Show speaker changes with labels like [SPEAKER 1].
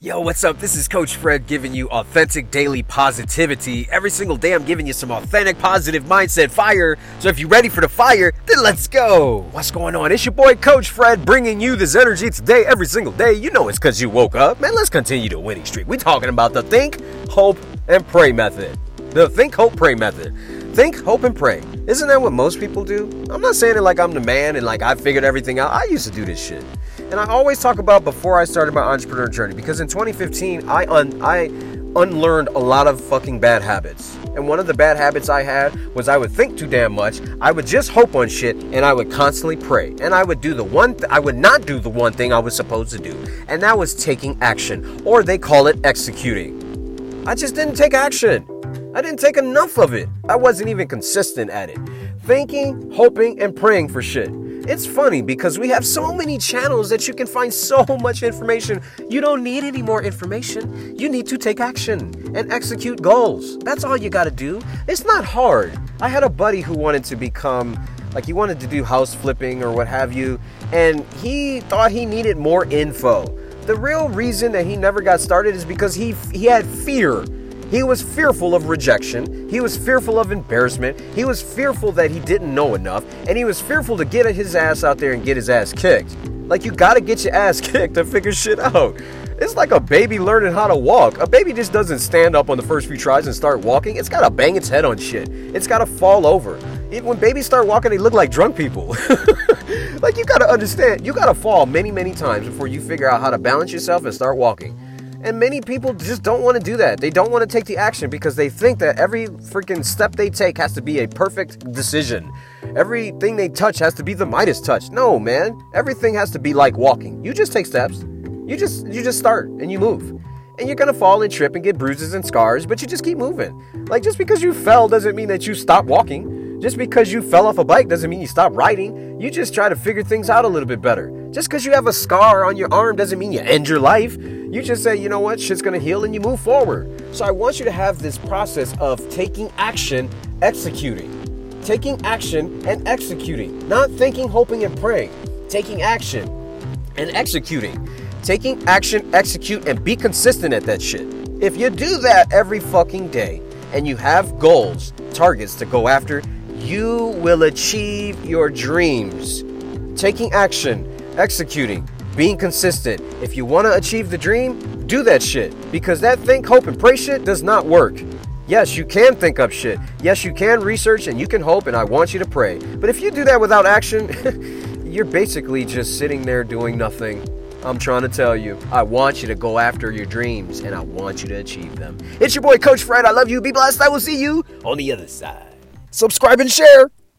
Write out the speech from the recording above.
[SPEAKER 1] Yo, what's up? This is Coach Fred giving you authentic daily positivity. Every single day, I'm giving you some authentic positive mindset fire. So if you're ready for the fire, then let's go. What's going on? It's your boy, Coach Fred, bringing you this energy today, every single day. You know it's because you woke up. Man, let's continue the winning streak. We're talking about the think, hope, and pray method. The think, hope, pray method. Think, hope, and pray. Isn't that what most people do? I'm not saying it like I'm the man and like I figured everything out. I used to do this shit. And I always talk about before I started my entrepreneur journey because in 2015 I un I unlearned a lot of fucking bad habits. And one of the bad habits I had was I would think too damn much. I would just hope on shit and I would constantly pray. And I would do the one th- I would not do the one thing I was supposed to do. And that was taking action or they call it executing. I just didn't take action. I didn't take enough of it. I wasn't even consistent at it. Thinking, hoping, and praying for shit. It's funny because we have so many channels that you can find so much information. You don't need any more information. You need to take action and execute goals. That's all you got to do. It's not hard. I had a buddy who wanted to become like he wanted to do house flipping or what have you, and he thought he needed more info. The real reason that he never got started is because he he had fear he was fearful of rejection. He was fearful of embarrassment. He was fearful that he didn't know enough. And he was fearful to get his ass out there and get his ass kicked. Like, you gotta get your ass kicked to figure shit out. It's like a baby learning how to walk. A baby just doesn't stand up on the first few tries and start walking. It's gotta bang its head on shit. It's gotta fall over. Even when babies start walking, they look like drunk people. like, you gotta understand, you gotta fall many, many times before you figure out how to balance yourself and start walking. And many people just don't want to do that. They don't want to take the action because they think that every freaking step they take has to be a perfect decision. Everything they touch has to be the Midas touch. No, man. Everything has to be like walking. You just take steps. You just you just start and you move. And you're gonna fall and trip and get bruises and scars, but you just keep moving. Like just because you fell doesn't mean that you stop walking. Just because you fell off a bike doesn't mean you stop riding. You just try to figure things out a little bit better. Just because you have a scar on your arm doesn't mean you end your life. You just say, you know what, shit's gonna heal and you move forward. So I want you to have this process of taking action, executing. Taking action and executing. Not thinking, hoping, and praying. Taking action and executing. Taking action, execute, and be consistent at that shit. If you do that every fucking day and you have goals, targets to go after, you will achieve your dreams. Taking action, executing, being consistent. If you want to achieve the dream, do that shit. Because that think, hope, and pray shit does not work. Yes, you can think up shit. Yes, you can research and you can hope, and I want you to pray. But if you do that without action, you're basically just sitting there doing nothing. I'm trying to tell you, I want you to go after your dreams and I want you to achieve them. It's your boy, Coach Fred. I love you. Be blessed. I will see you on the other side. Subscribe and share.